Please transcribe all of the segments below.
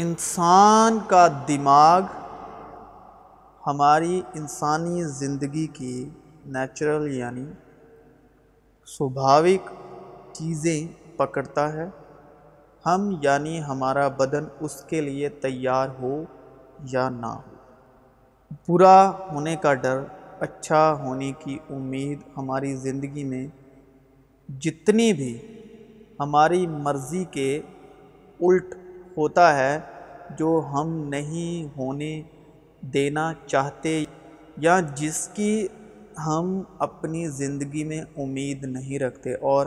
انسان کا دماغ ہماری انسانی زندگی کی نیچرل یعنی سبھاوک چیزیں پکڑتا ہے۔ ہم یعنی ہمارا بدن اس کے لیے تیار ہو یا نہ ہو۔ برا ہونے کا ڈر اچھا ہونے کی امید ہماری زندگی میں جتنی بھی ہماری مرضی کے الٹ ہوتا ہے جو ہم نہیں ہونے دینا چاہتے یا جس کی ہم اپنی زندگی میں امید نہیں رکھتے اور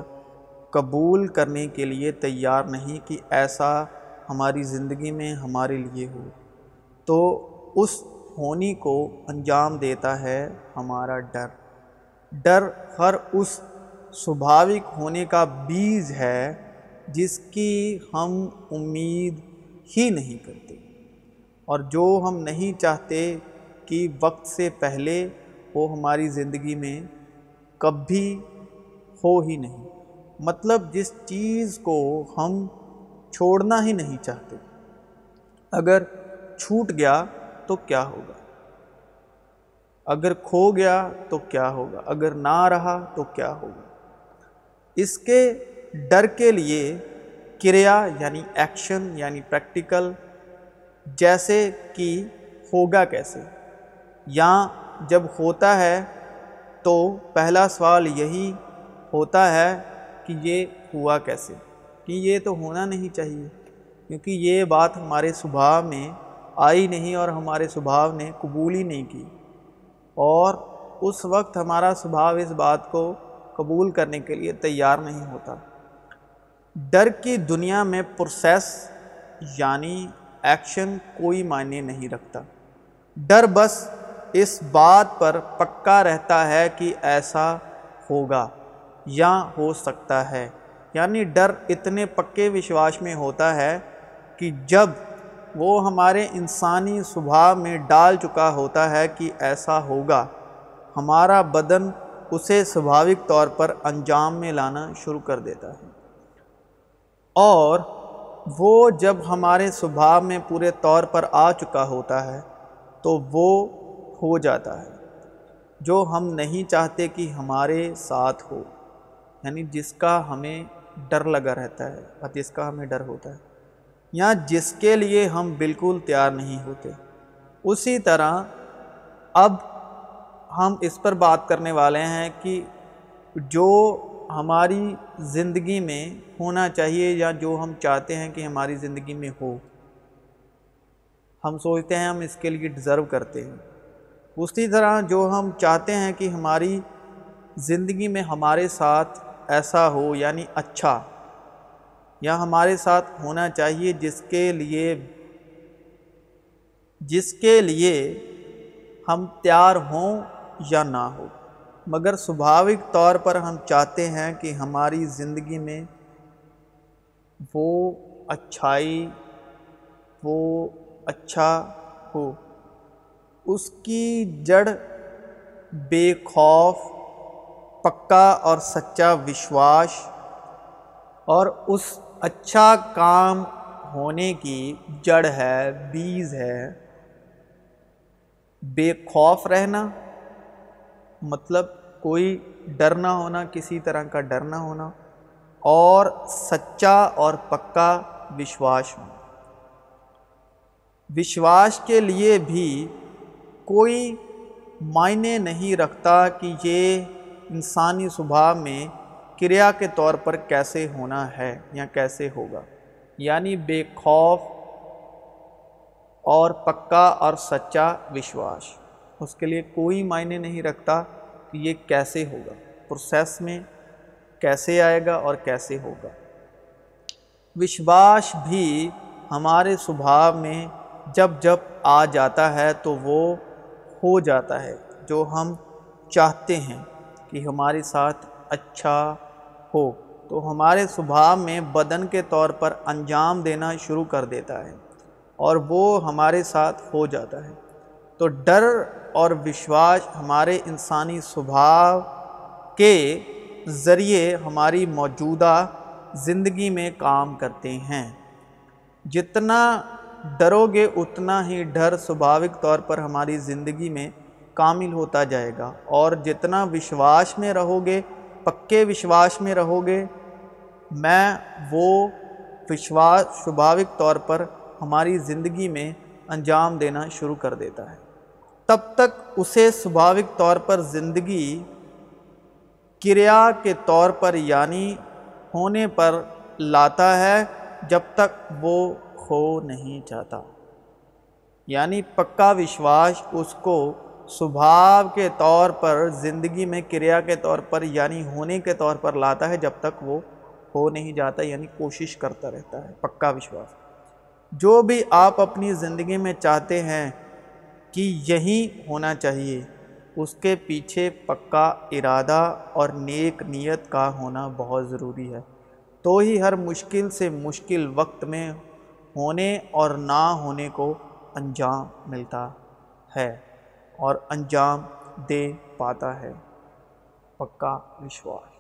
قبول کرنے کے لیے تیار نہیں کہ ایسا ہماری زندگی میں ہمارے لیے ہو۔ تو اس ہونی کو انجام دیتا ہے ہمارا ڈر۔ ڈر ہر اس سبھاوک ہونے کا بیج ہے جس کی ہم امید ہی نہیں کرتے۔ اور جو ہم نہیں چاہتے کہ وقت سے پہلے وہ ہماری زندگی میں کبھی ہو ہی نہیں۔ مطلب جس چیز کو ہم چھوڑنا ہی نہیں چاہتے۔ اگر چھوٹ گیا تو کیا ہوگا؟ اگر کھو گیا تو کیا ہوگا؟ اگر نہ رہا تو کیا ہوگا؟ اس کے ڈر کے لیے کریا یعنی ایکشن یعنی پریکٹیکل جیسے کہ ہوگا کیسے؟ یا جب ہوتا ہے تو پہلا سوال یہی ہوتا ہے کہ یہ ہوا کیسے؟ کہ یہ تو ہونا نہیں چاہیے، کیونکہ یہ بات ہمارے سبھاؤ میں آئی نہیں اور ہمارے سبھاؤ نے قبول ہی نہیں کی۔ اور اس وقت ہمارا سبھاؤ اس بات کو قبول کرنے کے لیے تیار نہیں ہوتا۔ ڈر کی دنیا میں پروسیس یعنی ایکشن کوئی معنی نہیں رکھتا۔ ڈر بس اس بات پر پکا رہتا ہے کہ ایسا ہوگا یا ہو سکتا ہے۔ یعنی ڈر اتنے پکے وشواس میں ہوتا ہے کہ جب وہ ہمارے انسانی صبح میں ڈال چکا ہوتا ہے کہ ایسا ہوگا، ہمارا بدن اسے سبھاوک طور پر انجام میں لانا شروع کر دیتا ہے۔ اور وہ جب ہمارے صبح میں پورے طور پر آ چکا ہوتا ہے تو وہ ہو جاتا ہے، جو ہم نہیں چاہتے کہ ہمارے ساتھ ہو۔ یعنی جس کا ہمیں ڈر لگا رہتا ہے، اور جس کا ہمیں ڈر ہوتا ہے۔ یا جس کے لیے ہم بالکل تیار نہیں ہوتے۔ اسی طرح اب ہم اس پر بات کرنے والے ہیں کہ جو ہماری زندگی میں ہونا چاہیے یا جو ہم چاہتے ہیں کہ ہماری زندگی میں ہو۔ ہم سوچتے ہیں ہم اس کے لیے ڈیزرو کرتے ہیں۔ اسی طرح جو ہم چاہتے ہیں کہ ہماری زندگی میں ہمارے ساتھ ایسا ہو یعنی اچھا یا ہمارے ساتھ ہونا چاہیے جس کے لیے، جس کے لیے ہم تیار ہوں یا نہ ہو مگر سبھاوک طور پر ہم چاہتے ہیں کہ ہماری زندگی میں وہ اچھائی، وہ اچھا ہو۔ اس کی جڑ بے خوف، پکا اور سچا وشواس اور اس اچھا کام ہونے کی جڑ ہے، بیز ہے۔ بے خوف رہنا مطلب کوئی ڈر نہ ہونا، کسی طرح کا ڈر نہ ہونا، اور سچا اور پکا وشواس ہونا۔ وشواس کے لیے بھی کوئی معنی نہیں رکھتا کہ یہ انسانی صبح میں کریا کے طور پر کیسے ہونا ہے یا کیسے ہوگا۔ یعنی بے خوف اور پکا اور سچا وشواس، اس کے لیے کوئی معنی نہیں رکھتا۔ کہ یہ کیسے ہوگا پروسیس میں کیسے آئے گا اور کیسے ہوگا۔ وشواس بھی ہمارے سبھاؤ میں جب جب آ جاتا ہے تو وہ ہو جاتا ہے، جو ہم چاہتے ہیں کہ ہمارے ساتھ اچھا ہو۔ تو ہمارے سبھاؤ میں بدن کے طور پر انجام دینا شروع کر دیتا ہے اور وہ ہمارے ساتھ ہو جاتا ہے۔ تو ڈر اور وشواس ہمارے انسانی سبھاؤ کے ذریعے ہماری موجودہ زندگی میں کام کرتے ہیں۔ جتنا ڈرو گے اتنا ہی ڈر سبھاوک طور پر ہماری زندگی میں کامل ہوتا جائے گا۔ اور جتنا وشواس میں رہو گے، پکے وشواس میں رہو گے، میں وہ وشواس سبھاوک طور پر ہماری زندگی میں انجام دینا شروع کر دیتا ہے۔ تب تک اسے سبھاوک طور پر زندگی کریا کے طور پر یعنی ہونے پر لاتا ہے جب تک وہ کھو نہیں چاہتا یعنی پکا وشواس اس کو سبھاو کے طور پر زندگی میں کریا کے طور پر یعنی ہونے کے طور پر لاتا ہے جب تک وہ ہو نہیں جاتا یعنی کوشش کرتا رہتا ہے، پکا وشواس۔ جو بھی آپ اپنی زندگی میں چاہتے ہیں کہ یہی ہونا چاہیے۔ اس کے پیچھے پکا ارادہ اور نیک نیت کا ہونا بہت ضروری ہے۔ تو ہی ہر مشکل سے مشکل وقت میں ہونے اور نہ ہونے کو انجام ملتا ہے اور انجام دے پاتا ہے۔ پکا وشواس۔